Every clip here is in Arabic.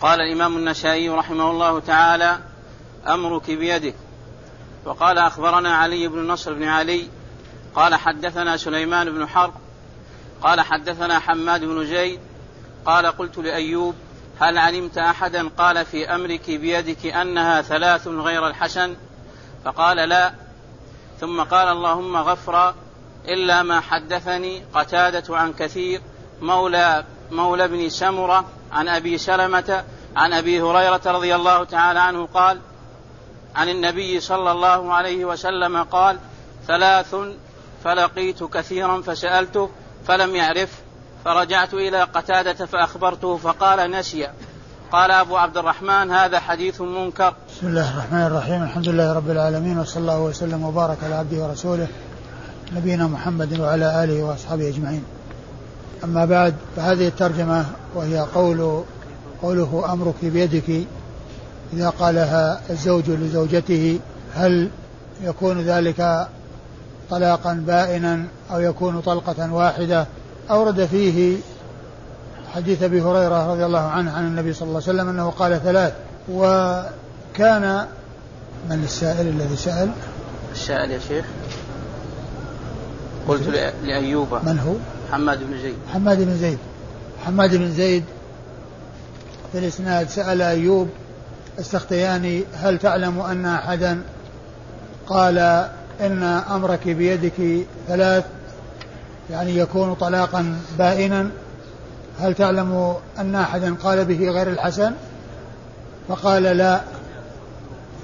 قال الإمام النشائي رحمه الله تعالى أمرك بيدك. وقال أخبرنا علي بن نصر بن علي قال حدثنا سليمان بن حرب قال حدثنا حماد بن زيد قال قلت لأيوب هل علمت أحدا قال في أمرك بيدك أنها ثلاث غير الحسن؟ فقال لا. ثم قال اللهم غفرا إلا ما حدثني قتادة عن كثير مولى مولى بن سمرة عن أبي سلمة عن أبي هريرة رضي الله تعالى عنه قال عن النبي صلى الله عليه وسلم قال ثلاث فلقيت كثيرا فسألته فلم يعرف فرجعت إلى قتادة فأخبرته فقال نسي قال أبو عبد الرحمن هذا حديث منكر بسم الله الرحمن الرحيم الحمد لله رب العالمين وصلى الله وسلم وبارك على عبده ورسوله نبينا محمد وعلى آله وأصحابه أجمعين. أما بعد فهذه الترجمة وهي قول قوله أمرك بيدك إذا قالها الزوج لزوجته هل يكون ذلك طلاقا بائنا أو يكون طلقة واحدة؟ أورد فيه حديث أبي هريرة رضي الله عنه عن النبي صلى الله عليه وسلم أنه قال ثلاث وكان من السائل الذي سأل؟ السائل يا شيخ؟ قلت لأيوب. من هو؟ حماد بن زيد. حماد بن زيد. حماد بن زيد في الإسناد سأل أيوب السختياني هل تعلم أن أحدا؟ قال إن أمرك بيدك ثلاث يعني يكون طلاقا بائنا. هل تعلم أن أحدا قال به غير الحسن؟ فقال لا.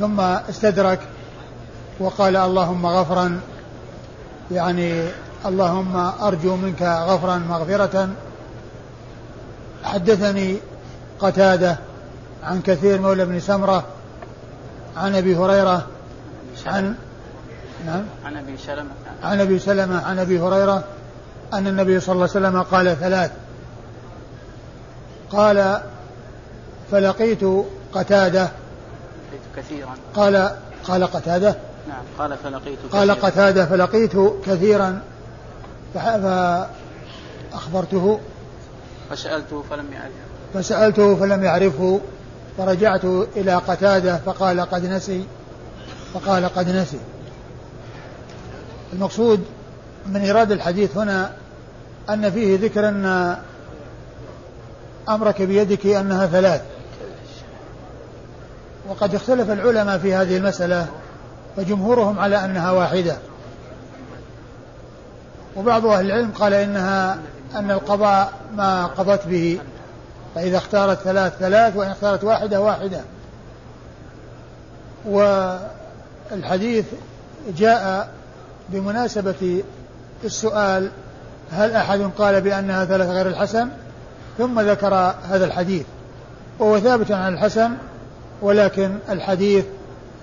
ثم استدرك وقال اللهم غفرا يعني اللهم أرجو منك غفرا مغفرة. حدثني قتادة عن كثير مولى بن سمرة عن أبي هريرة عن نعم. عن أبي سلمة. عن أبي سلمة عن أبي هريرة أن النبي صلى الله عليه وسلم قال ثلاث. قال فلقيت قتادة. كثيرا. قال قال قتادة. نعم قال فلقيت كثيرا. قال قتادة فلقيت كثيرا. فأخبرته فسألته فلم يعرفه. فسألته فلم يعرفه. فرجعت إلى قتادة فقال قد نسي. فقال قد نسي. المقصود من إيراد الحديث هنا أن فيه ذكر أن أمرك بيدك أنها ثلاث. وقد اختلف العلماء في هذه المسألة فجمهورهم على أنها واحدة. وبعض أهل العلم قال إنها أن القضاء ما قضت به فإذا اختارت ثلاث ثلاث وإن اختارت واحدة واحدة. والحديث جاء بمناسبة السؤال هل أحد قال بأنها ثلاث غير الحسن؟ ثم ذكر هذا الحديث. وهو ثابت عن الحسن ولكن الحديث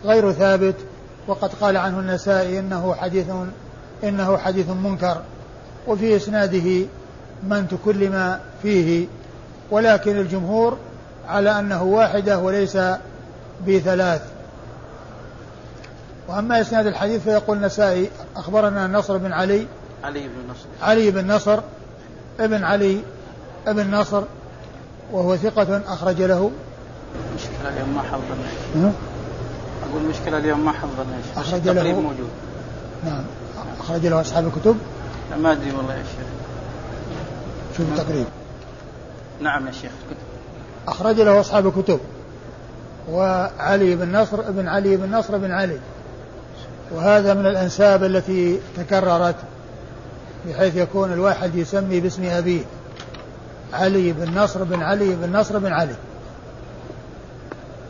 غير ثابت وقد قال عنه النسائي إنه حديث إنه حديث منكر وفي إسناده من تكلم فيه ولكن الجمهور على أنه واحدة وليس بثلاث. وأما إسناد الحديث فيقول النسائي أخبرنا نصر بن علي علي بن نصر. علي بن نصر ابن علي ابن نصر وهو ثقة أخرج له. مشكلة اليوم ما حضرنا أقول مشكلة اليوم ما حضرنا أخرج له. موجود. نعم. أخرج له أصحاب الكتب؟ ما أدري والله يا شيخ. شوف التقريب؟ نعم يا شيخ كتب. أخرج له أصحاب الكتب. وعلي بن نصر ابن علي بن نصر بن علي. وهذا من الأنساب التي تكررت بحيث يكون الواحد يسمي باسم أبيه. علي بن نصر بن علي بن نصر بن علي.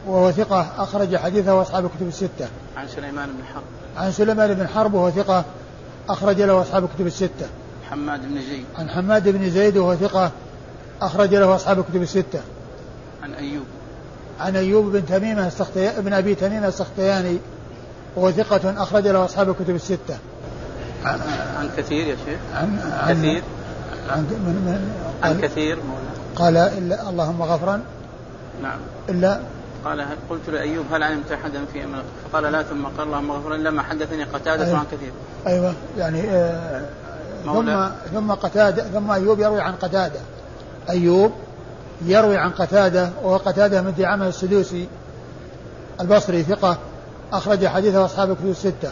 وهو ثقة أخرج حديثه أصحاب الكتب الستة. عن سليمان بن حرب. عن سليمان بن حرب وهو ثقة أخرج له أصحاب الكتب الستة. حماد بن زيد. عن حماد بن زيد وهو ثقة أخرج له أصحاب الكتب الستة. عن أيوب. عن أيوب بن تميمة السختي... ابن أبي تميمة السختياني وهو ثقة أخرج له أصحاب الكتب الستة. عن, عن كثير يا شيخ. عن, عن كثير. عن من من عن كثير. قال إلا اللهم غفرا. نعم. إلا قال قلت لأيوب هل علمت أحدا في أمر؟ فقال لا. ثم قال اللهم اغفر إلا ما حدثني قتادة أيوة. عن كثير. أيوة. يعني آه ثم ثم قتادة ثم أيوب يروي عن قتادة. أيوب يروي عن قتادة وهو قتادة من دعامة السدوسي البصري ثقة أخرج حديثه أصحاب كتب الستة.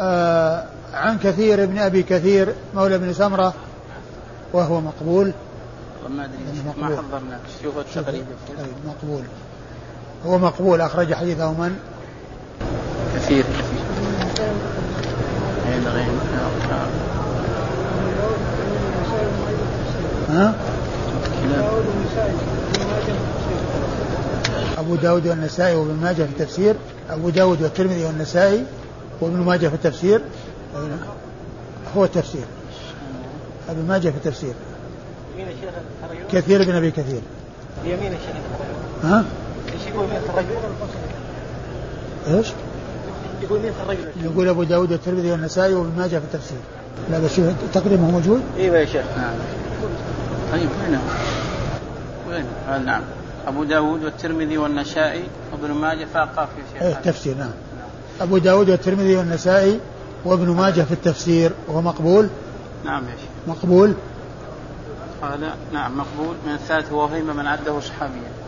آه عن كثير ابن أبي كثير مولى بن سمرة وهو مقبول. ما أدري ما حضرنا. شوف التقريب. مقبول. هو مقبول أخرج حديثه من؟ كثير. ها؟ أبو داود والنسائي وابن ماجه في التفسير. أبو داود والترمذي والنسائي وابن ماجه في التفسير. هو التفسير. ابن ماجه في التفسير. كثير بن أبي كثير. يمين الشيخ ها؟ إيش يقول الرجل؟ إيش؟ يقول مين الرجل؟ يقول أبو داود والترمذي والنسائي وابن ماجه في التفسير. لا بس شوف تقريبا موجود؟ إيوه يا شيخ. نعم. طيب وين؟ وين؟ آه نعم. أبو داود والترمذي والنسائي وابن ماجه فاقا في شيخ. إيه التفسير نعم. أبو داود والترمذي والنسائي وابن ماجه في التفسير وهو مقبول؟ نعم يا شيخ. مقبول؟ قال نعم مقبول. من الثالث وهم من عده صحابيا.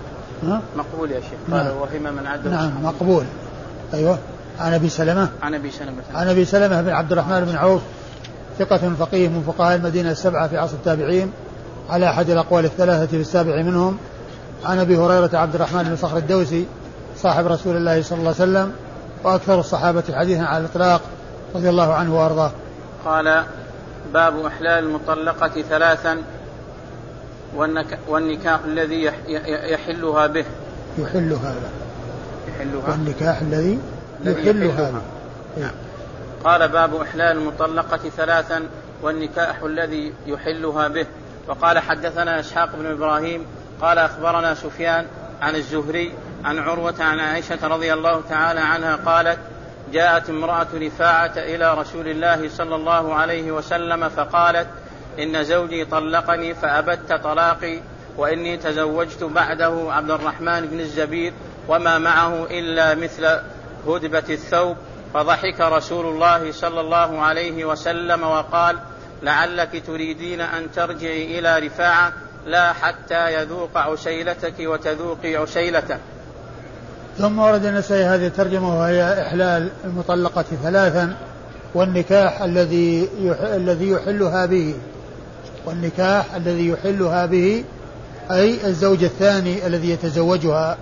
ها؟ مقبول يا شيخ. قال نعم. وهم من عده نعم. مقبول. أيوه. عن أبي سلمة. عن أبي سلمة. عن أبي سلمة بن عبد الرحمن بن عوف. ثقة فقيه من فقهاء المدينة السبعة في عصر التابعين. على أحد الأقوال الثلاثة في السابع منهم. عن أبي هريرة عبد الرحمن بن صخر الدوسي صاحب رسول الله صلى الله عليه وسلم وأكثر الصحابة حديثا على الإطلاق رضي الله عنه وأرضاه. قال باب إحلال المطلقة ثلاثا والنكاح الذي يحلها به. يحلها يحلها؟ والنكاح الذي يحلها. به نعم. قال باب إحلال المطلقة ثلاثا والنكاح الذي يحلها به. وقال حدثنا إسحاق بن إبراهيم قال أخبرنا سفيان عن الزهري عن عروة عن عائشة رضي الله تعالى عنها قالت جاءت امرأة رفاعة إلى رسول الله صلى الله عليه وسلم فقالت إن زوجي طلقني فأبت طلاقي وإني تزوجت بعده عبد الرحمن بن الزبير وما معه إلا مثل هدبة الثوب. فضحك رسول الله صلى الله عليه وسلم وقال لعلك تريدين أن ترجعي إلى رفاعة لا حتى يذوق عسيلتك وتذوقي عسيلته ثم ورد النسائي هذه الترجمة وهي إحلال المطلقة ثلاثا والنكاح الذي الذي يحلها به. والنكاح الذي يحلها به أي الزوج الثاني الذي يتزوجها.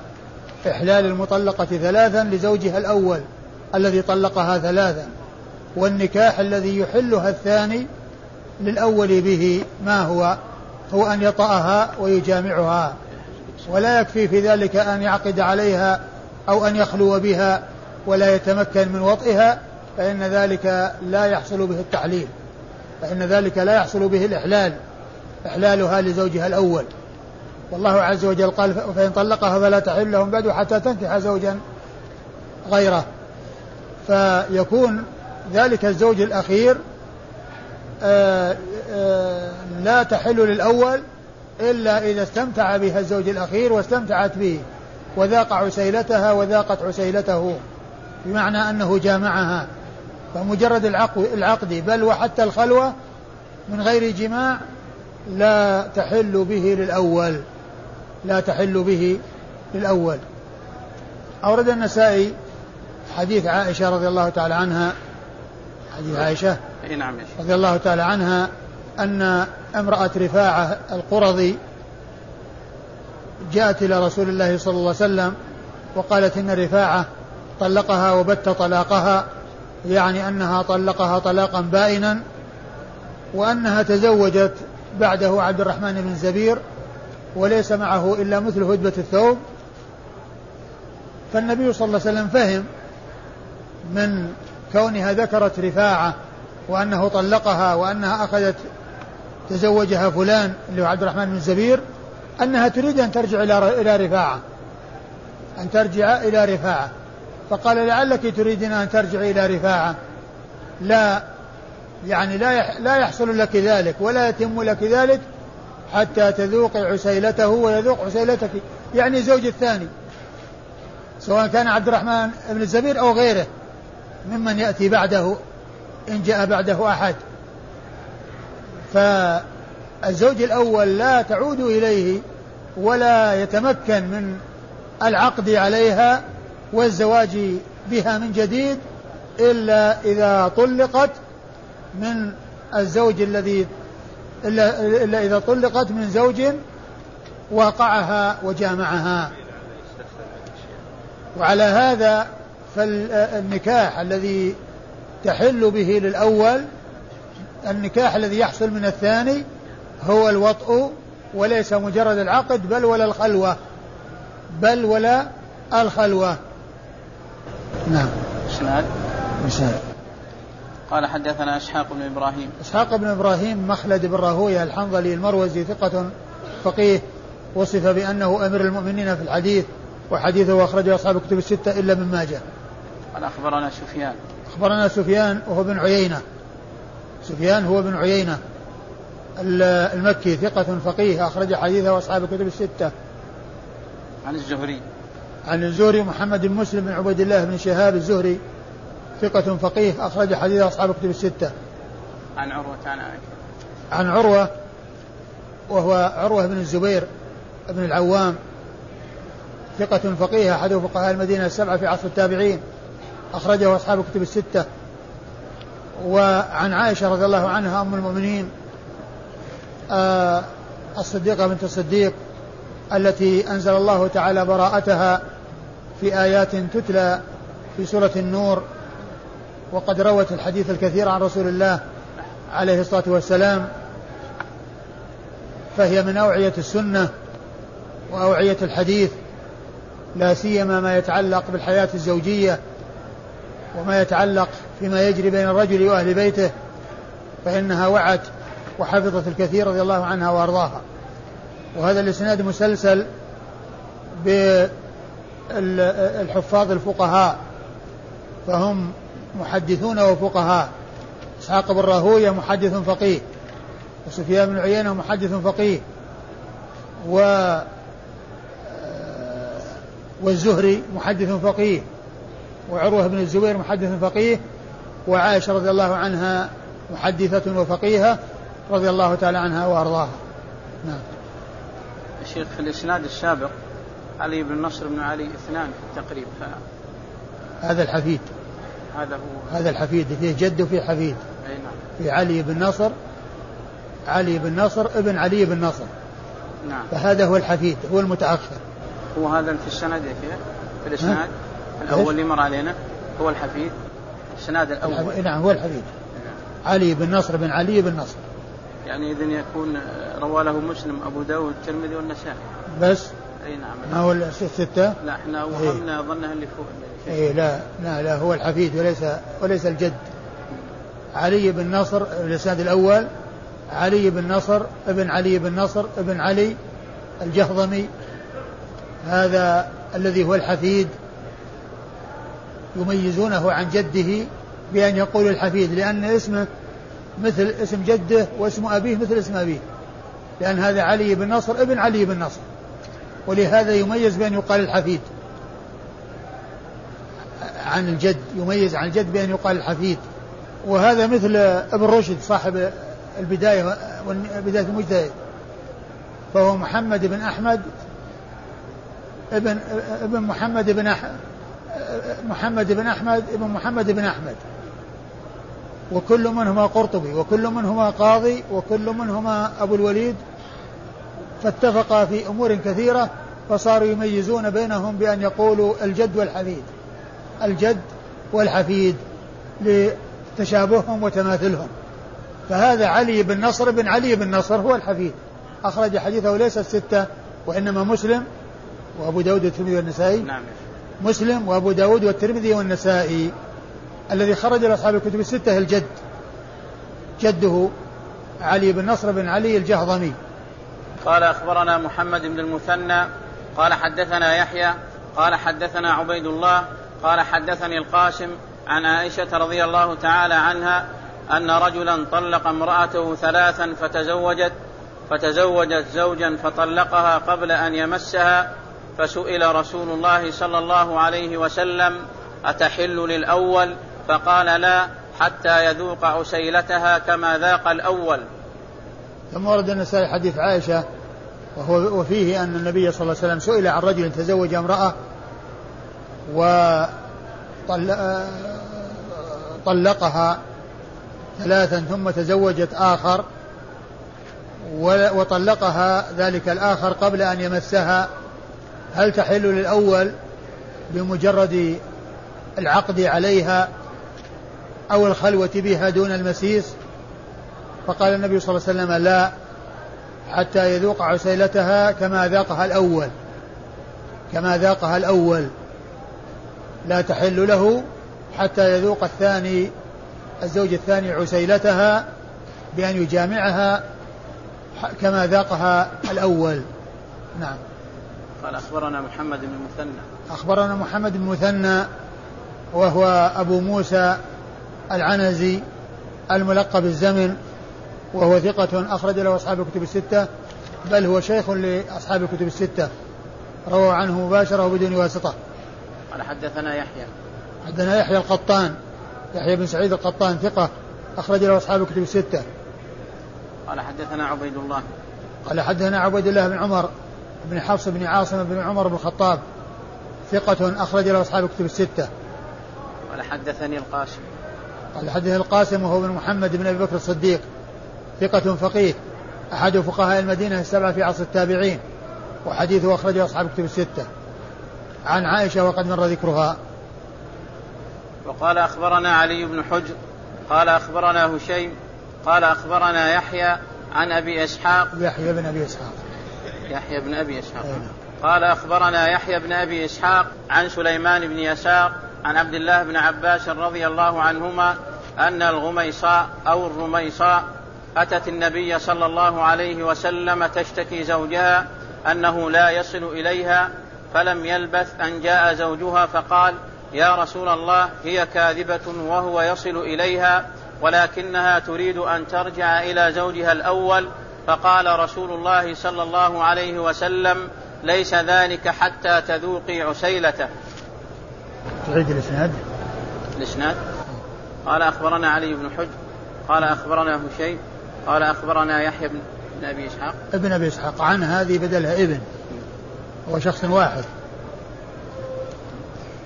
إحلال المطلقة ثلاثا لزوجها الأول الذي طلقها ثلاثا. والنكاح الذي يحلها الثاني للأول به ما هو؟ هو أن يطأها ويجامعها. ولا يكفي في ذلك أن يعقد عليها أو أن يخلو بها ولا يتمكن من وطئها فإن ذلك لا يحصل به التحليل. فإن ذلك لا يحصل به الإحلال إحلالها لزوجها الأول. والله عز وجل قال فإن طلقها فلا تحل لهم بعد حتى تنكح زوجا غيره. فيكون ذلك الزوج الأخير آآ آآ لا تحل للأول إلا إذا استمتع بها الزوج الأخير واستمتعت به وذاق عسيلتها وذاقت عسيلته بمعنى أنه جامعها. فمجرد العقد بل وحتى الخلوة من غير جماع لا تحل به للأول لا تحل به للأول. أورد النسائي حديث عائشة رضي الله تعالى عنها حديث عائشة نعم رضي الله تعالى عنها أن امرأة رفاعة القرظي جاءت إلى رسول الله صلى الله عليه وسلم وقالت إن رفاعة طلقها وبت طلاقها يعني أنها طلقها طلاقا بائنا وأنها تزوجت بعده عبد الرحمن بن زبير وليس معه إلا مثل هدبة الثوب. فالنبي صلى الله عليه وسلم فهم من كونها ذكرت رفاعة وأنه طلقها وأنها أخذت تزوجها فلان اللي هو عبد الرحمن بن زبير أنها تريد أن ترجع إلى إلى رفاعة أن ترجع إلى رفاعة. فقال لعلك تريدين أن ترجعي إلى رفاعة. لا يعني لا لا يحصل لك ذلك ولا يتم لك ذلك حتى تذوقي عسيلته ويذوق عسيلتك. يعني الزوج الثاني سواء كان عبد الرحمن بن الزبير أو غيره ممن يأتي بعده إن جاء بعده أحد. فالزوج الأول لا تعود إليه ولا يتمكن من العقد عليها والزواج بها من جديد إلا إذا طلقت من الزوج الذي إلا, إذا طلقت من زوج واقعها وجامعها. وعلى هذا فالنكاح الذي تحل به للأول النكاح الذي يحصل من الثاني هو الوطء وليس مجرد العقد بل ولا الخلوة بل ولا الخلوة. نعم. إسناد؟ إسناد. قال حدثنا إسحاق بن إبراهيم. إسحاق بن إبراهيم مخلد بن راهوية الحنظلي المروزي ثقة فقيه وصف بأنه أمير المؤمنين في الحديث وحديثه أخرجه أصحاب الكتب الستة إلا من ماجه. قال أخبرنا سفيان. أخبرنا سفيان وهو بن عيينة. سفيان هو بن عيينة. المكي ثقة فقيه أخرج حديثه أصحاب الكتب الستة. عن الزهري. عن الزهري محمد بن مسلم بن عبيد الله بن شهاب الزهري ثقة فقيه أخرج حديث أصحاب الكتب الستة. عن عروة عن عائشة. عن عروة وهو عروة بن الزبير بن العوام ثقة فقيه أحد فقهاء المدينة السبعة في عصر التابعين أخرجه أصحاب الكتب الستة وعن عائشة رضي الله عنها أم المؤمنين آه الصديقة بنت الصديق التي أنزل الله تعالى براءتها في آيات تتلى في سورة النور وقد روت الحديث الكثير عن رسول الله عليه الصلاة والسلام فهي من أوعية السنة وأوعية الحديث لا سيما ما يتعلق بالحياة الزوجية وما يتعلق فيما يجري بين الرجل وأهل بيته فإنها وعت وحفظت الكثير رضي الله عنها وأرضاها. وهذا الإسناد مسلسل بالحفاظ الفقهاء فهم محدثون وفقهاء. إسحاق بن راهوية محدث فقيه وسفيان بن عيينة محدث فقيه و والزهري محدث فقيه وعروة بن الزبير محدث فقيه وعائشة رضي الله عنها محدثة وفقيهة رضي الله تعالى عنها وأرضاها. نعم. الشيخ في الإسناد السابق علي بن نصر بن علي اثنان في التقريب ف... هذا الحفيد. هذا هو. هذا الحفيد فيه جد وفيه حفيد. أي نعم. في علي بن نصر علي بن نصر ابن علي بن نصر. نعم. فهذا هو الحفيد هو المتأخر. هو هذا في السند في الإسناد الأول اللي مر علينا هو الحفيد. السناد الأول. نعم هو الحفيد. علي بن نصر بن علي بن نصر. يعني إذن يكون روى له مسلم أبو داود الترمذي والنسائي. بس؟ أي نعم. ما هو الستة؟ لا إحنا وهمنا إيه؟ ظنها اللي فوق. اي لا لا لا هو الحفيد وليس وليس الجد. علي بن نصر الإسناد الأول علي بن نصر ابن علي بن نصر ابن علي الجهضمي هذا الذي هو الحفيد يميزونه عن جده بأن يقول الحفيد لأن اسمه مثل اسم جده واسم أبيه مثل اسم أبيه لأن هذا علي بن نصر ابن علي بن نصر. ولهذا يميز بأن يقال الحفيد. عن الجد يميز عن الجد بأن يقال الحفيد. وهذا مثل ابن رشد صاحب البداية بداية المجتهد. فهو محمد بن أحمد ابن ابن محمد بن أح محمد بن أحمد ابن محمد بن أحمد. وكل منهما قرطبي وكل منهما قاضي وكل منهما أبو الوليد فاتفقا في أمور كثيرة فصاروا يميزون بينهم بأن يقولوا الجد والحفيد. الجد والحفيد لتشابههم وتماثلهم. فهذا علي بن نصر بن علي بن نصر هو الحفيد. أخرج حديثه ليس الستة وإنما مسلم وأبو داود والترمذي والنسائي. نعم. مسلم وأبو داود والترمذي والنسائي. الذي خرج لأصحاب الكتب الستة الجد. جده علي بن نصر بن علي الجهضمي. قال أخبرنا محمد بن المثنى قال حدثنا يحيى قال حدثنا عبيد الله قال حدثني القاسم عن عائشة رضي الله تعالى عنها أن رجلا طلق امرأته ثلاثا فتزوجت فتزوجت زوجا فطلقها قبل أن يمسها فسئل رسول الله صلى الله عليه وسلم أتحل للأول؟ فقال لا حتى يذوق عسيلتها كما ذاق الأول. ثم ورد النسائي حديث عائشة وهو وفيه أن النبي صلى الله عليه وسلم سئل عن رجل تزوج امرأة وطلقها ثلاثا ثم تزوجت آخر وطلقها ذلك الآخر قبل أن يمسها. هل تحل للأول بمجرد العقد عليها أو الخلوة بها دون المسيس؟ فقال النبي صلى الله عليه وسلم لا حتى يذوق عسيلتها كما ذاقها الأول. كما ذاقها الأول. لا تحل له حتى يذوق الثاني الزوج الثاني عسيلتها بأن يجامعها كما ذاقها الأول. نعم. قال أخبرنا محمد بن المثنى أخبرنا محمد بن المثنى وهو أبو موسى العنزي الملقب الزمن وهو ثقة أخرج له أصحاب الكتب الستة بل هو شيخ لأصحاب الكتب الستة. روى عنه مباشرة وبدون واسطة. قال حدثنا يحيى. حدثنا يحيى القطان. يحيى بن سعيد القطان ثقة أخرج له أصحاب الكتب الستة. قال حدثنا عبيد الله. قال حدثنا عبيد الله بن عمر بن حفص بن عاصم بن عمر بن الخطاب ثقة أخرج له أصحاب الكتب الستة. قال حدثني القاسم. قال حدثني القاسم وهو بن محمد بن أبي بكر الصديق. ثقة فقيه. أحد فقهاء المدينة السبعة في عصر التابعين وحديثه أخرجه أصحاب الكتب الستة. عن عائشة وقد مر ذكرها. وقال أخبرنا علي بن حجر قال أخبرنا هشيم قال أخبرنا يحيى عن أبي إسحاق. يحيى بن أبي إسحاق. يحيى بن أبي إسحاق. أينا. قال أخبرنا يحيى بن أبي إسحاق عن سليمان بن يسار عن عبد الله بن عباس رضي الله عنهما أن الغميصاء أو الرميصاء أتت النبي صلى الله عليه وسلم تشتكي زوجها أنه لا يصل إليها فلم يلبث أن جاء زوجها فقال يا رسول الله هي كاذبة وهو يصل إليها ولكنها تريد أن ترجع إلى زوجها الأول فقال رسول الله صلى الله عليه وسلم ليس ذلك حتى تذوقي عسيلته. تعيد الإسناد؟ الإسناد؟ قال أخبرنا علي بن حج قال أخبرنا هشيم قال أخبرنا يحيى بن أبي إسحاق. ابن أبي إسحاق عن هذه بدلها ابن. هو شخص واحد.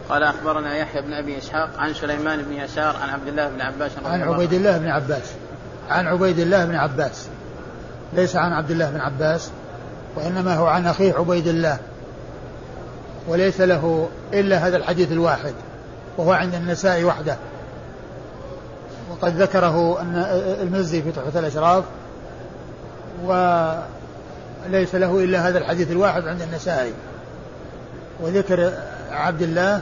قال أخبرنا يحيى بن أبي إسحاق عن سليمان بن يسار عن عبد الله بن عباس رضي عن عبيد الله بن عباس. عن عبيد الله بن عباس. ليس عن عبد الله بن عباس وإنما هو عن أخيه عبيد الله. وليس له إلا هذا الحديث الواحد وهو عند النساء وحده. وقد ذكره أن المزي في تحفة الأشراف وليس له إلا هذا الحديث الواحد عند النسائي. وذكر عبد الله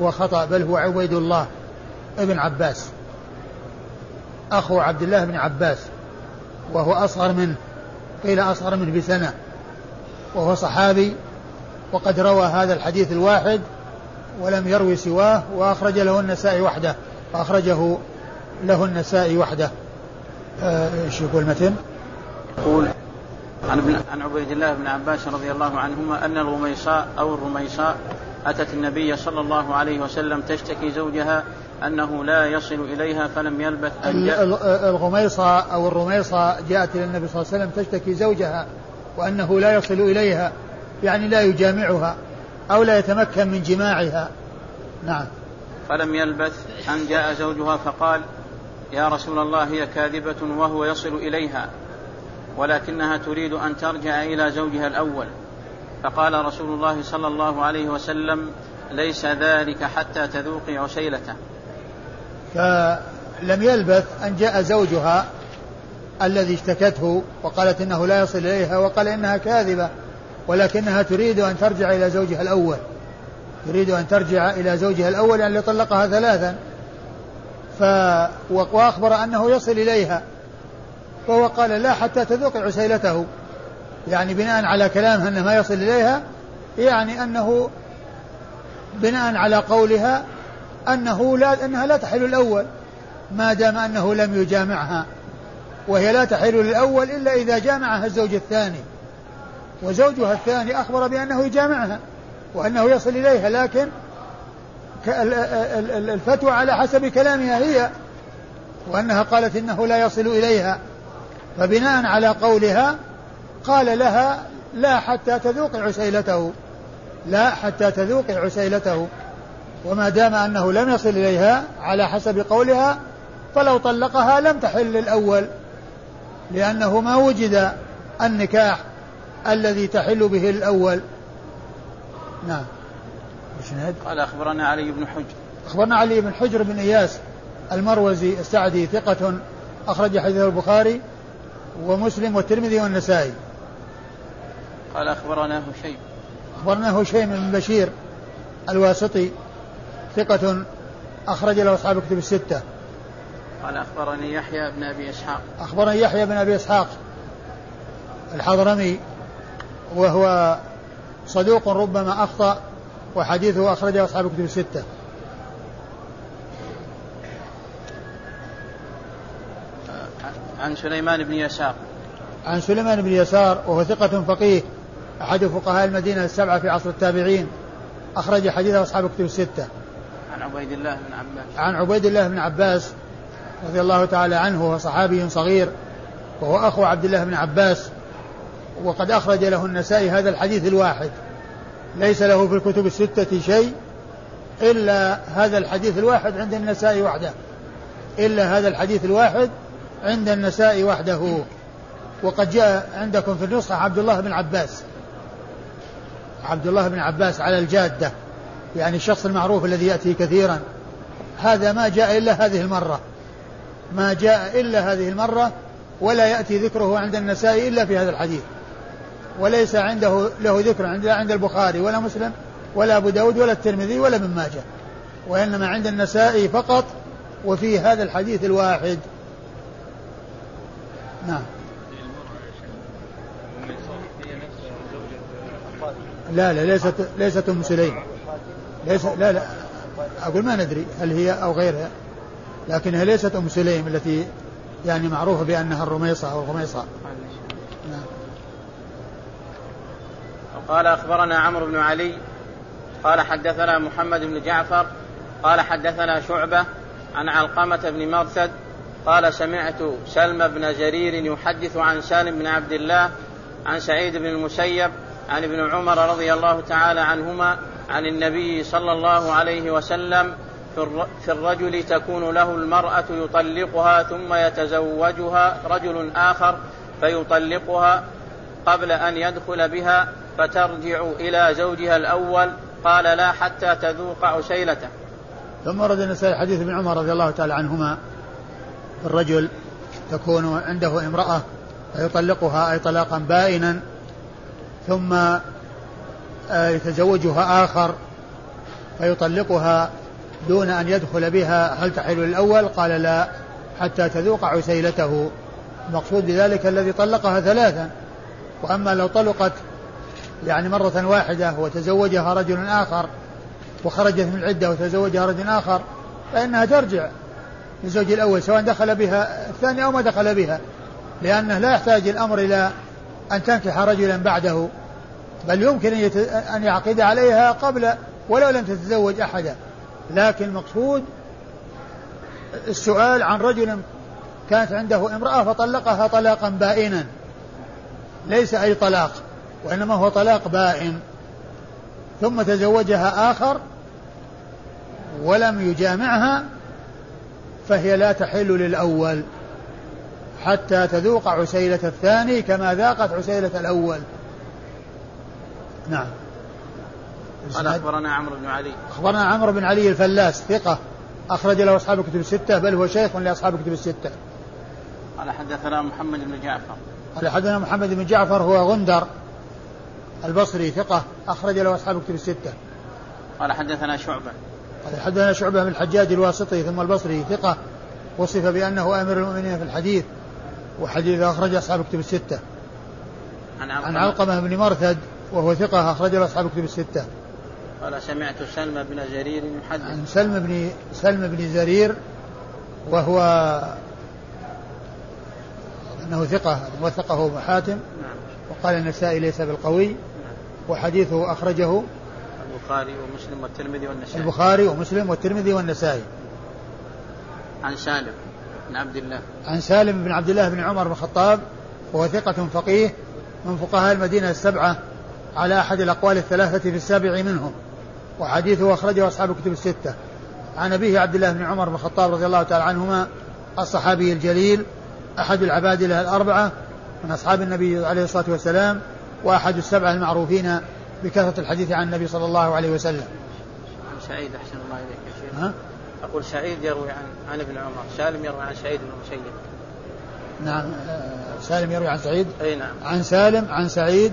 هو خطأ بل هو عبيد الله ابن عباس. أخو عبد الله بن عباس وهو أصغر منه قيل أصغر منه بسنة. وهو صحابي وقد روى هذا الحديث الواحد ولم يروي سواه وأخرج له النسائي وحده وأخرجه له النسائي وحده. إيش يقول المتن؟ يقول عن ابن عن عبيد الله بن عباس رضي الله عنهما أن الغميصاء أو الرميصاء أتت النبي صلى الله عليه وسلم تشتكي زوجها أنه لا يصل إليها فلم يلبث أن جاء الغميصة أو الرميصة جاءت إلى النبي صلى الله عليه وسلم تشتكي زوجها وأنه لا يصل إليها يعني لا يجامعها أو لا يتمكن من جماعها. نعم. فلم يلبث أن جاء زوجها فقال يا رسول الله هي كاذبة وهو يصل إليها ولكنها تريد أن ترجع إلى زوجها الأول. فقال رسول الله صلى الله عليه وسلم ليس ذلك حتى تذوقي عسيلته. فلم يلبث أن جاء زوجها الذي اشتكته وقالت إنه لا يصل إليها وقال إنها كاذبة ولكنها تريد أن ترجع إلى زوجها الأول. تريد أن ترجع إلى زوجها الأول يعني طلقها ثلاثا. ف وأخبر أنه يصل إليها. وهو قال لا حتى تذوق عسيلته. يعني بناء على كلامها أنه ما يصل إليها يعني أنه بناء على قولها أنه لا أنها لا تحل الأول ما دام أنه لم يجامعها. وهي لا تحل للأول إلا إذا جامعها الزوج الثاني. وزوجها الثاني أخبر بأنه يجامعها وأنه يصل إليها لكن الفتوى على حسب كلامها هي وأنها قالت إنه لا يصل إليها. فبناء على قولها قال لها لا حتى تذوقي عسيلته لا حتى تذوقي عسيلته. وما دام أنه لم يصل إليها على حسب قولها فلو طلقها لم تحل الأول لأنه ما وجد النكاح الذي تحل به الأول. نعم. قال أخبرنا علي بن حجر. أخبرنا علي بن حجر بن إياس المروزي السعدي ثقة أخرج حديث البخاري ومسلم والترمذي والنسائي. قال أخبرنا هشيم. أخبرنا هشيم بن بشير الواسطي ثقة أخرج له أصحاب كتب الستة. قال أخبرني يحيى بن أبي إسحاق. أخبرني يحيى بن أبي إسحاق الحضرمي وهو صدوق ربما أخطأ وحديثه أخرجه أصحاب كتب الستة. عن سليمان بن يسار. عن سليمان بن يسار وهو ثقة فقيه أحد فقهاء المدينة السبعة في عصر التابعين أخرج حديث أصحاب كتب الستة. عن عبيد الله بن عباس. عن عبيد الله بن عباس رضي الله تعالى عنه وهو صحابي صغير وهو أخو عبد الله بن عباس وقد أخرج له النسائي هذا الحديث الواحد. ليس له في الكتب الستة شيء إلا هذا الحديث الواحد عند النسائي وحده. إلا هذا الحديث الواحد عند النسائي وحده. وقد جاء عندكم في النسخة عبد الله بن عباس. عبد الله بن عباس على الجادة. يعني الشخص المعروف الذي يأتي كثيرا. هذا ما جاء إلا هذه المرة. ما جاء إلا هذه المرة ولا يأتي ذكره عند النسائي إلا في هذا الحديث. وليس عنده له ذكر عند عند البخاري ولا مسلم ولا أبو داود ولا الترمذي ولا ابن ماجه وإنما عند النسائي فقط وفي هذا الحديث الواحد. نعم. لا لا ليست ليست أم سليم. ليس لا لا أقول ما ندري هل هي أو غيرها لكنها ليست أم سليم التي يعني معروفة بأنها الرميصة أو الرميصة. وقال أخبرنا عمرو بن علي قال حدثنا محمد بن جعفر قال حدثنا شعبة عن علقمة بن مرثد قال سمعت سلم بن جرير يحدث عن سالم بن عبد الله عن سعيد بن المسيب عن ابن عمر رضي الله تعالى عنهما عن النبي صلى الله عليه وسلم في الرجل تكون له المرأة يطلقها ثم يتزوجها رجل آخر فيطلقها قبل أن يدخل بها فترجع إلى زوجها الأول قال لا حتى تذوق عسيلته ثم ورد النسائي حديث ابن عمر رضي الله تعالى عنهما الرجل تكون عنده امرأة فيطلقها أي طلاقا بائنا ثم آه، يتزوجها آخر فيطلقها دون أن يدخل بها هل تحل الأول؟ قال لا حتى تذوق عسيلته المقصود بذلك الذي طلقها ثلاثا وأما لو طلقت يعني مرة واحدة وتزوجها رجل آخر وخرجت من العدة وتزوجها رجل آخر فإنها ترجع للزوج الأول سواء دخل بها الثاني أو ما دخل بها لأنه لا يحتاج الأمر إلى أن تنكح رجلا بعده بل يمكن أن يعقد عليها قبل ولو لم تتزوج أحدا. لكن المقصود السؤال عن رجل كانت عنده امرأة فطلقها طلاقا بائنا ليس أي طلاق. وإنما هو طلاق بائن. ثم تزوجها آخر ولم يجامعها فهي لا تحل للأول حتى تذوق عسيلة الثاني كما ذاقت عسيلة الأول. نعم. قال أخبرنا عمرو بن علي. أخبرنا عمرو بن علي الفلاس ثقة. أخرج له أصحاب الكتب الستة بل هو شيخ لأصحاب الكتب الستة. قال حدثنا محمد بن جعفر. قال حدثنا محمد بن جعفر هو غندر. البصري ثقة أخرج له أصحاب الكتب الستة. قال حدثنا شعبة. قال حدثنا شعبة بن الحجاج الواسطي ثم البصري ثقة وصف بأنه أمير المؤمنين في الحديث وحديث أخرج أصحاب الكتب الستة. عن علقمة, عن علقمة بن مرثد وهو ثقة أخرج له أصحاب الكتب الستة. قال سمعت سلم بن زرير يحدث. عن سلم بن سلم بن زرير وهو أنه ثقة وثقه ابن حاتم. نعم. وقال النسائي ليس بالقوي. وحديثه أخرجه البخاري ومسلم والترمذي والنسائي. البخاري ومسلم والترمذي والنسائي. عن سالم بن عبد الله. عن سالم بن عبد الله بن عمر بن الخطاب وهو ثقة فقيه من فقهاء المدينة السبعة على أحد الأقوال الثلاثة في السابع منهم وحديثه أخرجه أصحاب الكتب الستة. عن أبيه عبد الله بن عمر بن الخطاب رضي الله تعالى عنهما الصحابي الجليل أحد العبادلة الأربعة من أصحاب النبي عليه الصلاة والسلام وأحد السبعة المعروفين بكثرة الحديث عن النبي صلى الله عليه وسلم. عن سعيد أحسن الله إليك يا شيخ. ها؟ أقول سعيد يروي عن عن ابن عمر سالم يروي عن سعيد بن المسيب نعم آه، سالم يروي عن سعيد؟ أي نعم. عن سالم عن سعيد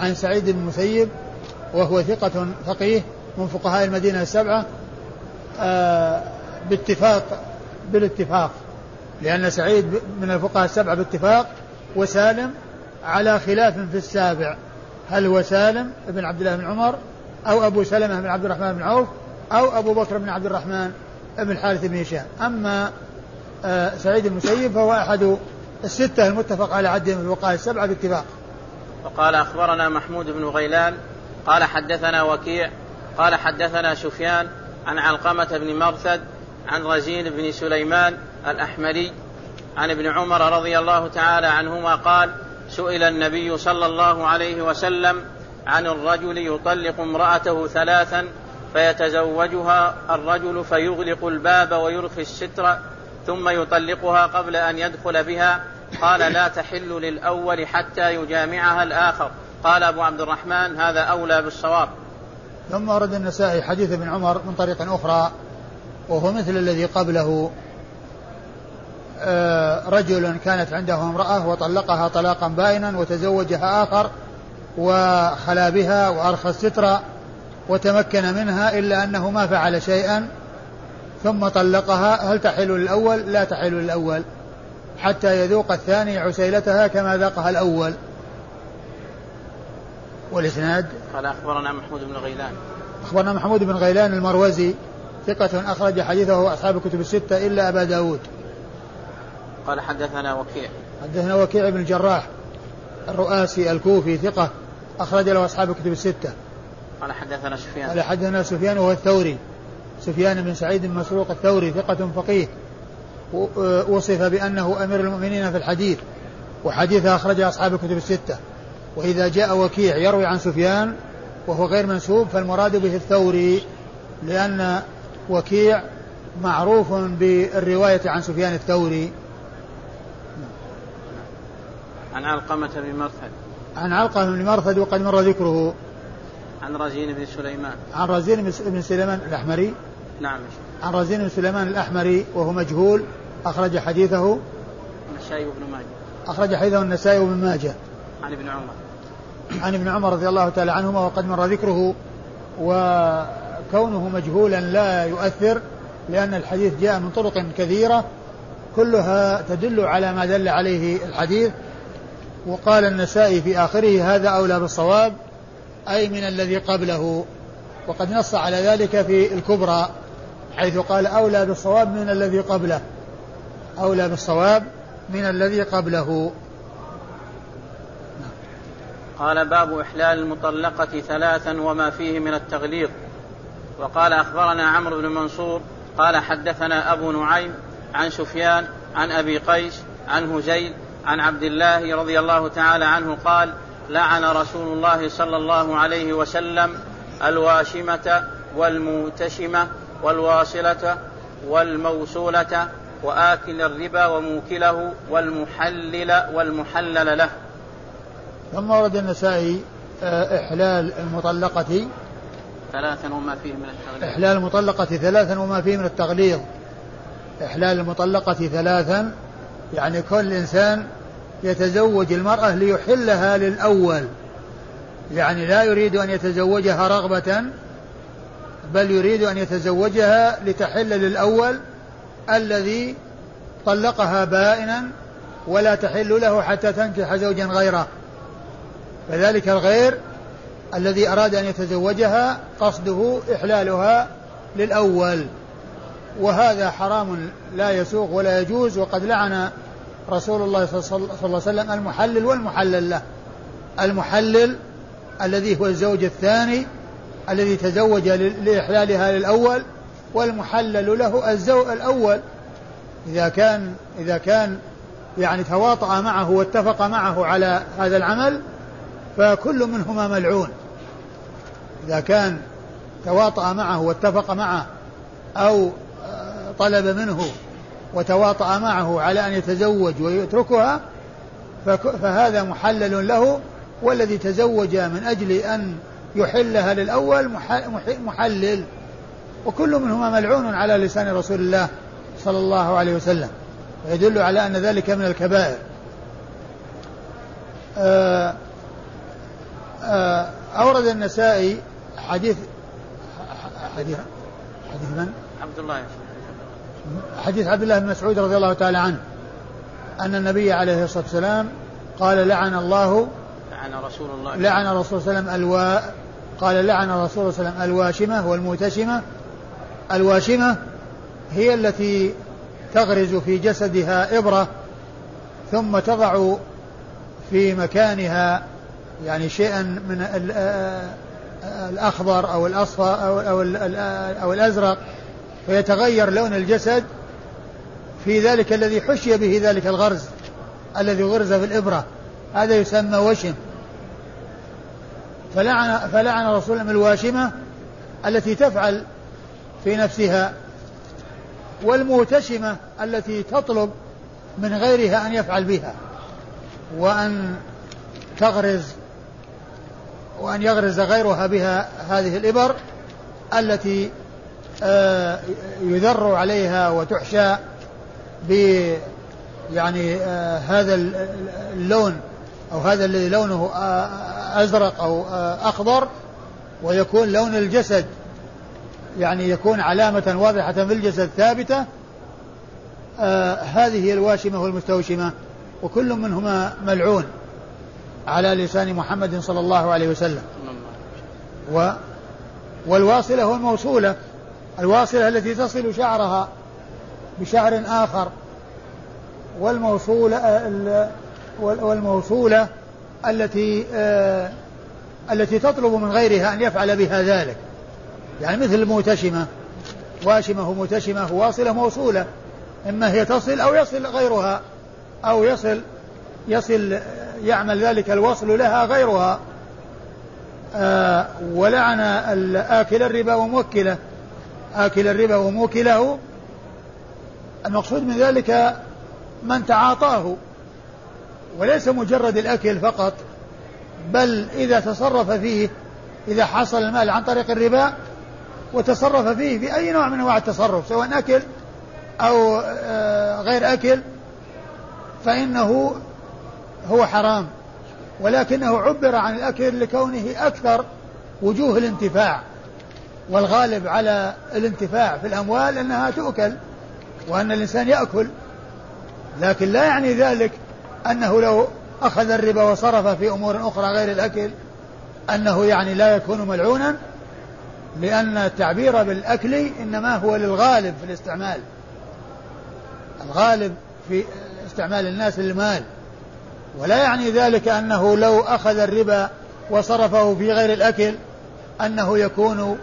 عن سعيد بن المسيب وهو ثقة فقيه من فقهاء المدينة السبعة آه باتفاق بالاتفاق لأن سعيد من الفقهاء السبعة باتفاق وسالم على خلاف في السابع. هل هو سالم بن عبد الله بن عمر أو أبو سلمة بن عبد الرحمن بن عوف أو أبو بكر بن عبد الرحمن بن الحارث بن هشام. أما آه سعيد المسيب فهو أحد الستة المتفق على عدهم في الفقهاء السبعة باتفاق. وقال أخبرنا محمود بن غيلان قال حدثنا وكيع قال حدثنا سفيان عن علقمة بن مرثد عن رزين بن سليمان الأحمري عن ابن عمر رضي الله تعالى عنهما قال سئل النبي صلى الله عليه وسلم عن الرجل يطلق امرأته ثلاثا فيتزوجها الرجل فيغلق الباب ويرخي الستر ثم يطلقها قبل أن يدخل بها. قال لا تحل للأول حتى يجامعها الآخر. قال أبو عبد الرحمن هذا أولى بالصواب. ثم ورد النسائي حديث ابن عمر من طريق أخرى وهو مثل الذي قبله. آه، رجل كانت عنده امرأة وطلقها طلاقا بائنا وتزوجها آخر وخلا بها وأرخى الستر وتمكن منها إلا أنه ما فعل شيئا ثم طلقها. هل تحل للأول؟ لا تحل للأول حتى يذوق الثاني عسيلتها كما ذاقها الأول. والإسناد؟ قال أخبرنا محمود بن غيلان. أخبرنا محمود بن غيلان المروزي ثقة أخرج حديثه أصحاب الكتب الستة إلا أبا داود. قال حدثنا وكيع. حدثنا وكيع بن الجراح الرؤاسي الكوفي ثقة أخرج له أصحاب الكتب الستة. قال حدثنا سفيان. قال حدثنا سفيان وهو الثوري. سفيان بن سعيد بن مسروق الثوري ثقة فقيه. وصف بأنه أمير المؤمنين في الحديث وحديثه أخرج أصحاب الكتب الستة. وإذا جاء وكيع يروي عن سفيان وهو غير منسوب فالمراد به الثوري لأن وكيع معروف بالرواية عن سفيان الثوري. عن علقمة بن مرثد. عن علقمة بن مرثد وقد مر ذكره. عن رزين بن سليمان. عن رزين بن سليمان الأحمري. نعم. عن رزين بن سليمان الأحمري وهو مجهول أخرج حديثه. النسائي وابن ماجه. أخرج حديثه النسائي وابن ماجه. عن ابن عمر. عن ابن عمر رضي الله تعالى عنهما وقد مر ذكره. وكونه مجهولا لا يؤثر لأن الحديث جاء من طرق كثيرة كلها تدل على ما دل عليه الحديث. وقال النسائي في آخره هذا أولى بالصواب أي من الذي قبله. وقد نص على ذلك في الكبرى حيث قال أولى بالصواب من الذي قبله. أولى بالصواب من الذي قبله. قال باب إحلال المطلقة ثلاثا وما فيه من التغليظ. وقال أخبرنا عمرو بن منصور قال حدثنا أبو نعيم عن سفيان عن أبي قيس عن هزيل عن عبد الله رضي الله تعالى عنه قال لعن رسول الله صلى الله عليه وسلم الواشمة والموتشمة والواصلة والموصولة وآكل الربا وموكله والمحلل والمحلل له. ثم ورد النسائي آه، إحلال المطلقة. ثلاثا وما فيه من التغليظ. إحلال المطلقة ثلاثا وما فيه من التغليظ. إحلال المطلقة ثلاثا يعني كل إنسان يتزوج المرأة ليحلها للأول. يعني لا يريد أن يتزوجها رغبة بل يريد أن يتزوجها لتحل للأول الذي طلقها بائنا ولا تحل له حتى تنكح زوجا غيره. فذلك الغير الذي أراد أن يتزوجها قصده إحلالها للأول. وهذا حرام لا يسوق ولا يجوز وقد لعن رسول الله صلى الله عليه وسلم المحلل والمحلل له. المحلل الذي هو الزوج الثاني الذي تزوج لإحلالها للأول والمحلل له الزوج الأول. إذا كان إذا كان يعني تواطأ معه واتفق معه على هذا العمل فكل منهما ملعون. إذا كان تواطأ معه واتفق معه أو آه، طلب منه وتواطأ معه على أن يتزوج ويتركها فهذا محلل له والذي تزوج من أجل أن يحلها للأول محلل. وكل منهما ملعون على لسان رسول الله صلى الله عليه وسلم ويدل على أن ذلك من الكبائر. آه، آه، أورد النسائي حديث حديث حديث من؟ عبد الله حديث عبد الله بن مسعود رضي الله تعالى عنه أن النبي عليه الصلاة والسلام قال لعن الله لعن رسول الله. لعن الرسول صلى الله عليه وسلم الوا قال لعن صلى الله عليه وسلم الواشمة والموتشمة. الواشمة هي التي تغرز في جسدها إبرة أو تضع في مكانها يعني شيئا من الأخضر أو الأصفر أو, أو, أو الأزرق. فيتغير لون الجسد في ذلك الذي حشي به ذلك الغرز الذي غرز في الإبرة. هذا يسمى وشم. فلعن فلعن رسول الله الواشمة التي تفعل في نفسها والموتشمة التي تطلب من غيرها أن يفعل بها وأن تغرز وأن يغرز غيرها بها هذه الإبر التي يذر عليها وتحشى ب يعني آه، هذا اللون أو هذا الذي لونه آه، أزرق أو أخضر ويكون لون الجسد. يعني يكون علامة واضحة في الجسد ثابتة. آه هذه هي الواشمة والمستوشمة وكل منهما ملعون على لسان محمد صلى الله عليه وسلم. و والواصلة والموصولة. الواصلة التي تصل شعرها بشعر آخر والموصولة والموصولة التي آه التي تطلب من غيرها أن يفعل بها ذلك. يعني مثل الموتشمة واشمة وموتشمة واصلة موصولة. إما هي تصل أو يصل غيرها أو يصل يصل يعمل ذلك الوصل لها غيرها. آه ولعن آكل الربا وموكله. آكل الربا وموكله. المقصود من ذلك من تعاطاه وليس مجرد الأكل فقط بل إذا تصرف فيه إذا حصل المال عن طريق الربا وتصرف فيه بأي نوع من أنواع التصرف سواء أكل أو آه، غير أكل فإنه هو حرام. ولكنه عبر عن الأكل لكونه أكثر وجوه الانتفاع. والغالب على الانتفاع في الأموال أنها تؤكل وأن الإنسان يأكل. لكن لا يعني ذلك أنه لو أخذ الربا وصرف في أمور أخرى غير الأكل أنه يعني لا يكون ملعونا لأن التعبير بالأكل إنما هو للغالب في الاستعمال. الغالب في استعمال الناس للمال. ولا يعني ذلك أنه لو أخذ الربا وصرفه في غير الأكل أنه يكون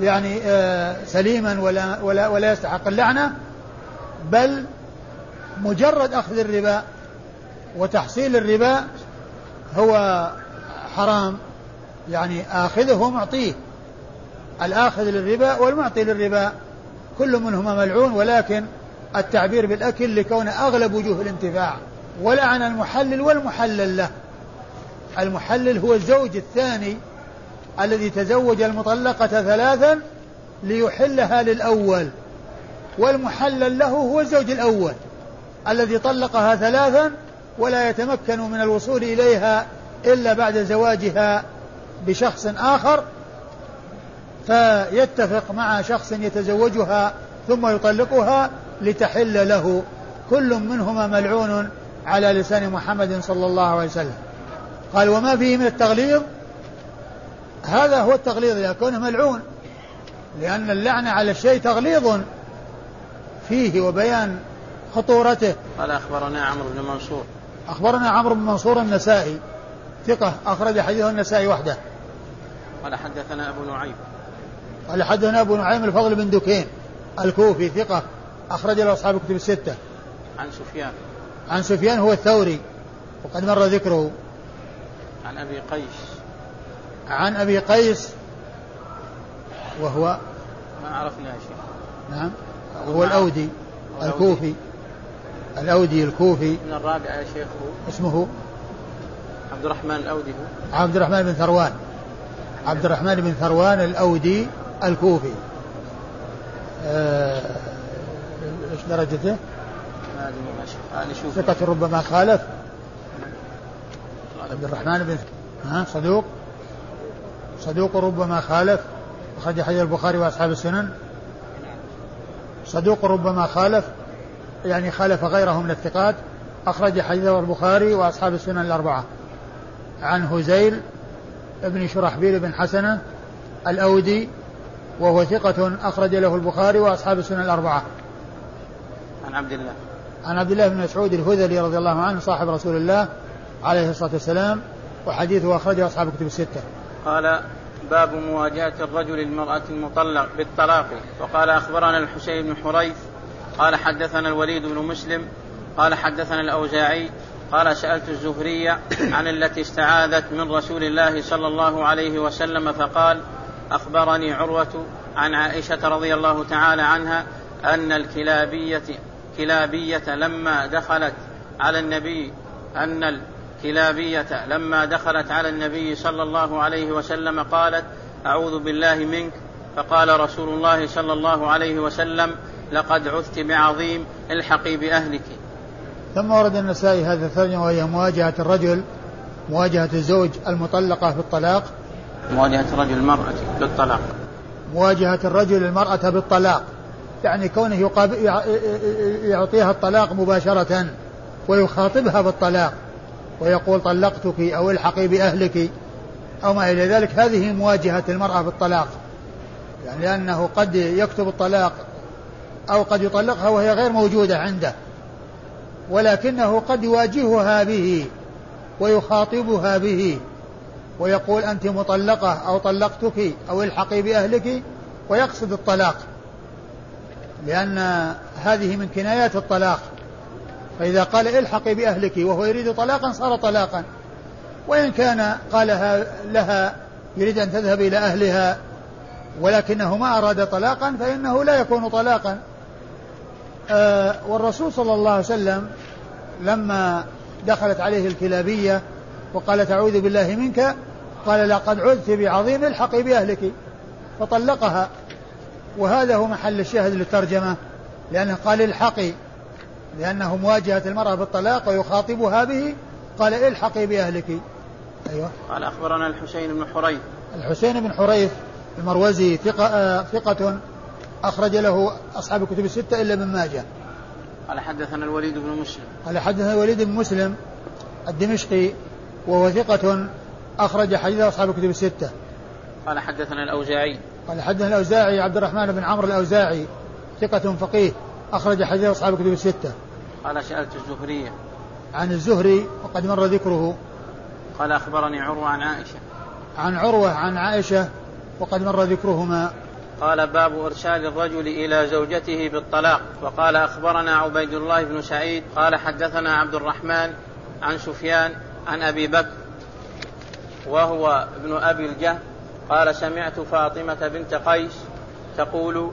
يعني آه، سليما ولا, ولا, ولا يستحق اللعنة بل مجرد أخذ الربا وتحصيل الربا هو حرام. يعني آخذه ومعطيه الآخذ للربا والمعطي للربا كل منهما ملعون ولكن التعبير بالأكل لكون أغلب وجوه الانتفاع. ولعن المحلل والمحلل له. المحلل هو الزوج الثاني الذي تزوج المطلقة ثلاثا ليحلها للأول. والمحلل له هو الزوج الأول الذي طلقها ثلاثا ولا يتمكن من الوصول إليها إلا بعد زواجها بشخص آخر فيتفق مع شخص يتزوجها ثم يطلقها لتحل له. كل منهما ملعون على لسان محمد صلى الله عليه وسلم. قال وما فيه من التغليظ؟ هذا هو التغليظ إذا كونه ملعون. لأن اللعنة على الشيء تغليظ فيه وبيان خطورته. قال أخبرنا عمرو بن منصور. أخبرنا عمرو بن منصور النسائي ثقة أخرج حديثه النسائي وحده. قال حدثنا أبو نعيم. قال حدثنا أبو نعيم الفضل بن دكين الكوفي ثقة أخرج له أصحاب الكتب الستة. عن سفيان. عن سفيان هو الثوري وقد مر ذكره. عن أبي قيس. عن أبي قيس وهو ما عرفنا يا شيخ. نعم هو الأودي الكوفي. الأودي الكوفي. من الرابع يا شيخ اسمه عبد الرحمن الأودي هو. عبد الرحمن بن ثروان. عبد الرحمن بن ثروان الأودي الكوفي. آه، إيش درجته؟ ما أدري ما شوف ثقة ربما خالف. عبد الرحمن بن ها صدوق. صدوق ربما خالف أخرج حديث البخاري وأصحاب السنن. صدوق ربما خالف يعني خالف غيره من الثقات. أخرج حديثه البخاري وأصحاب السنن الأربعة. عن هزيل بن شرحبيل بن حسنة الأودي وهو ثقة أخرج له البخاري وأصحاب السنن الأربعة. عن عبد الله. عن عبد الله بن مسعود الهذلي رضي الله عنه صاحب رسول الله عليه الصلاة والسلام وحديثه أخرجه أصحاب الكتب الستة. قال باب مواجهة الرجل المرأة المطلق بالطلاق. وقال أخبرنا الحسين بن حريث. قال حدثنا الوليد بن مسلم. قال حدثنا الأوزاعي. قال سألت الزهري عن التي استعاذت من رسول الله صلى الله عليه وسلم فقال أخبرني عروة عن عائشة رضي الله تعالى عنها أن الكلابية كلابية لما دخلت على النبي أن الكلابية لما دخلت على النبي صلى الله عليه وسلم قالت أعوذ بالله منك. فقال رسول الله صلى الله عليه وسلم لقد عثت بعظيم الحقي بأهلك. ثم ورد النسائي هذا الترجمة وهي مواجهة الرجل مواجهة الزوج المطلقة في الطلاق. مواجهة الرجل المرأة بالطلاق. مواجهة الرجل المرأة بالطلاق. يعني كونه يعطيها الطلاق مباشرة ويخاطبها بالطلاق. ويقول طلقتك أو الحقي بأهلك أو ما إلى ذلك هذه مواجهة المرأة بالطلاق يعني لأنه قد يكتب الطلاق أو قد يطلقها وهي غير موجودة عنده ولكنه قد يواجهها به ويخاطبها به ويقول أنت مطلقة أو طلقتك أو الحقي بأهلك ويقصد الطلاق لأن هذه من كنايات الطلاق. فإذا قال الحقي بأهلك وهو يريد طلاقا صار طلاقا. وإن كان قالها لها يريد أن تذهب إلى أهلها ولكنه ما أراد طلاقا فإنه لا يكون طلاقا. آه والرسول صلى الله عليه وسلم لما دخلت عليه الكلابية وقالت أعوذ بالله منك قال لقد عذت بعظيم الحقي بأهلك. فطلقها. وهذا هو محل الشاهد للترجمة لأنه قال الحقي. لأنه مواجهة المرأة بالطلاق ويخاطبها به قال إلحقي بأهلك. أيوة. قال أخبرنا الحسين بن حريث. الحسين بن حريث المروزي ثقة, آه ثقة أخرج له أصحاب الكتب الستة إلا من ماجه. قال حدثنا الوليد بن مسلم. قال حدثنا الوليد بن مسلم الدمشقي وهو ثقة أخرج حديث أصحاب الكتب الستة. قال حدثنا الأوزاعي. قال حدثنا الأوزاعي عبد الرحمن بن عمرو الأوزاعي ثقة فقيه. أخرج حديث أصحاب الكتب الستة. قال سألت الزهرية عن الزهري وقد مر ذكره. قال أخبرني عروة عن عائشة. عن عروة عن عائشة وقد مر ذكرهما. قال باب إرسال الرجل إلى زوجته بالطلاق. وقال أخبرنا عبيد الله بن سعيد. قال حدثنا عبد الرحمن عن سفيان عن أبي بكر وهو ابن أبي الجهل. قال سمعت فاطمة بنت قيس تقول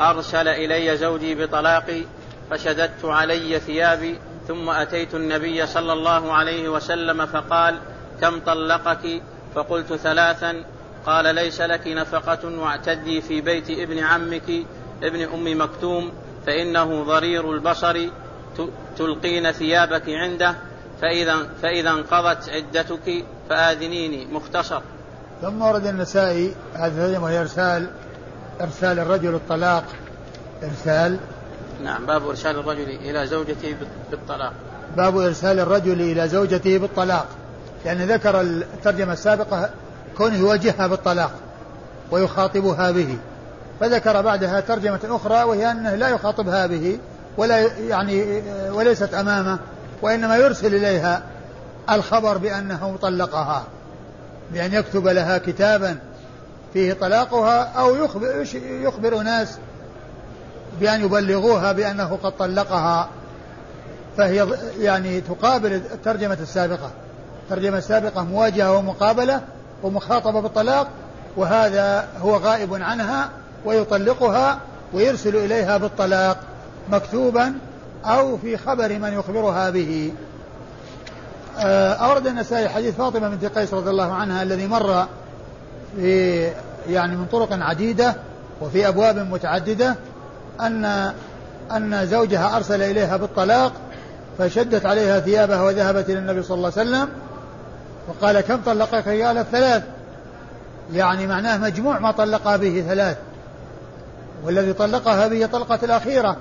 أرسل إلي زوجي بطلاقي فشددت علي ثيابي ثم أتيت النبي صلى الله عليه وسلم فقال كم طلقك؟ فقلت ثلاثا. قال ليس لك نفقة واعتدي في بيت ابن عمك ابن أم مكتوم فإنه ضرير البصر تلقين ثيابك عنده فإذا فإذا انقضت عدتك فآذنيني. مختصر. ثم ورد النسائي هذا وهي إرسال الرجل الطلاق. إرسال. نعم باب إرسال الرجل إلى زوجته بالطلاق. باب إرسال الرجل إلى زوجته بالطلاق. لأن ذكر الترجمة السابقة كونه يواجهها بالطلاق ويخاطبها به. فذكر بعدها ترجمة أخرى وهي أنه لا يخاطبها به ولا يعني وليست أمامه وإنما يرسل إليها الخبر بأنه طلقها بأن يكتب لها كتابا. فيه طلاقها أو يخبر, يخبر ناس بأن يبلغوها بأنه قد طلقها. فهي يعني تقابل الترجمة السابقة. الترجمة السابقة مواجهة ومقابلة ومخاطبة بالطلاق وهذا هو غائب عنها ويطلقها ويرسل إليها بالطلاق مكتوبا أو في خبر من يخبرها به. آه، أورد النسائي حديث فاطمة بنت قيس رضي الله عنها الذي مر في يعني من طرق عديدة وفي أبواب متعددة أن أن زوجها أرسل إليها بالطلاق فشدت عليها ثيابها وذهبت إلى النبي صلى الله عليه وسلم وقال كم طلقك قال ثلاث يعني معناه مجموع ما طلقها به ثلاث والذي طلقها به طلقة الأخيرة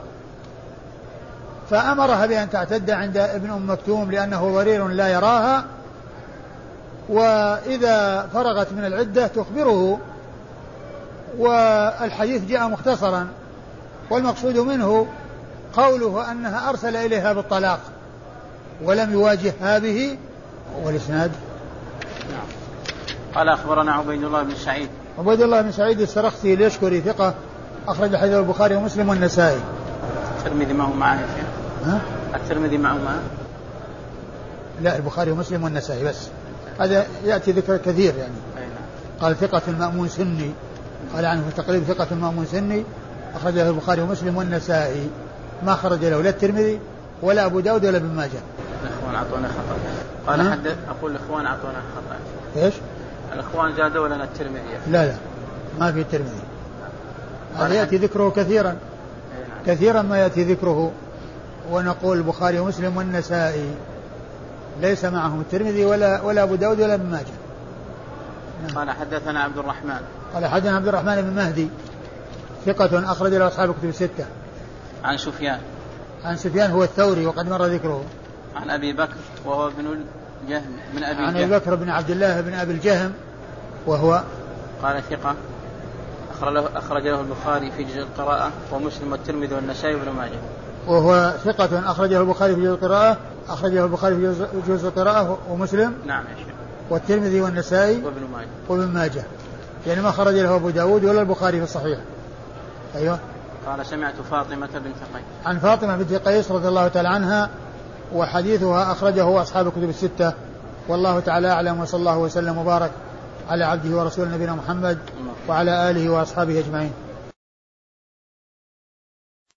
فأمرها بأن تعتد عند ابن أم مكتوم لأنه ضرير لا يراها وإذا فرغت من العدة تخبره والحديث جاء مختصرا والمقصود منه قوله أنها أرسل إليها بالطلاق ولم يواجهها به والإسناد. نعم. قال أخبرنا عبيد الله بن سعيد. عبيد الله بن سعيد السرخسي اليشكري ثقة أخرج حديث البخاري ومسلم والنسائي. الترمذي ما هو شيخ؟ ها؟ الترمذي معه معه؟ لا البخاري ومسلم والنسائي بس. هذا يأتي ذكر كثير يعني. نعم. قال ثقة المأمون سني. قال عنه في التقريب ثقة المأمون سني. أخرجه البخاري ومسلم والنسائي. ما خرج له لا الترمذي ولا أبو داود ولا ابن ماجه. الإخوان أعطونا خطأ. قال؟ حد أقول الإخوان أعطونا خطأ. إيش؟ الإخوان زادوا لنا الترمذي. لا لا. ما في الترمذي. هذا يأتي ذكره كثيرا. نعم. كثيرا ما يأتي ذكره. ونقول البخاري ومسلم والنسائي. ليس معهم الترمذي ولا ولا أبو داود ولا ابن ماجه. قال حدثنا عبد الرحمن. قال حدثنا عبد الرحمن بن مهدي. ثقة أخرج له أصحاب الكتب الستة. عن سفيان. عن سفيان هو الثوري وقد مر ذكره. عن أبي بكر وهو ابن الجهم من أبي عن أبي بكر بن عبد الله بن أبي الجهم وهو قال ثقة. أخرج له, أخرج له البخاري في جزء القراءة ومسلم والترمذي والنسائي وابن ماجه. وهو ثقة أخرجه البخاري في جزء القراءة أخرجه البخاري في جزء- القراءة ومسلم. نعم يا شيخ. والترمذي والنسائي وابن ماجه. وابن ماجه. يعني ما خرج له أبو داود ولا البخاري في الصحيح. أيوه. قال سمعت فاطمة بنت قيس. عن فاطمة بنت قيس رضي الله تعالى عنها وحديثها أخرجه أصحاب الكتب الستة. والله تعالى أعلم وصلى الله وسلم وبارك على عبده ورسوله نبينا محمد وعلى آله وأصحابه أجمعين.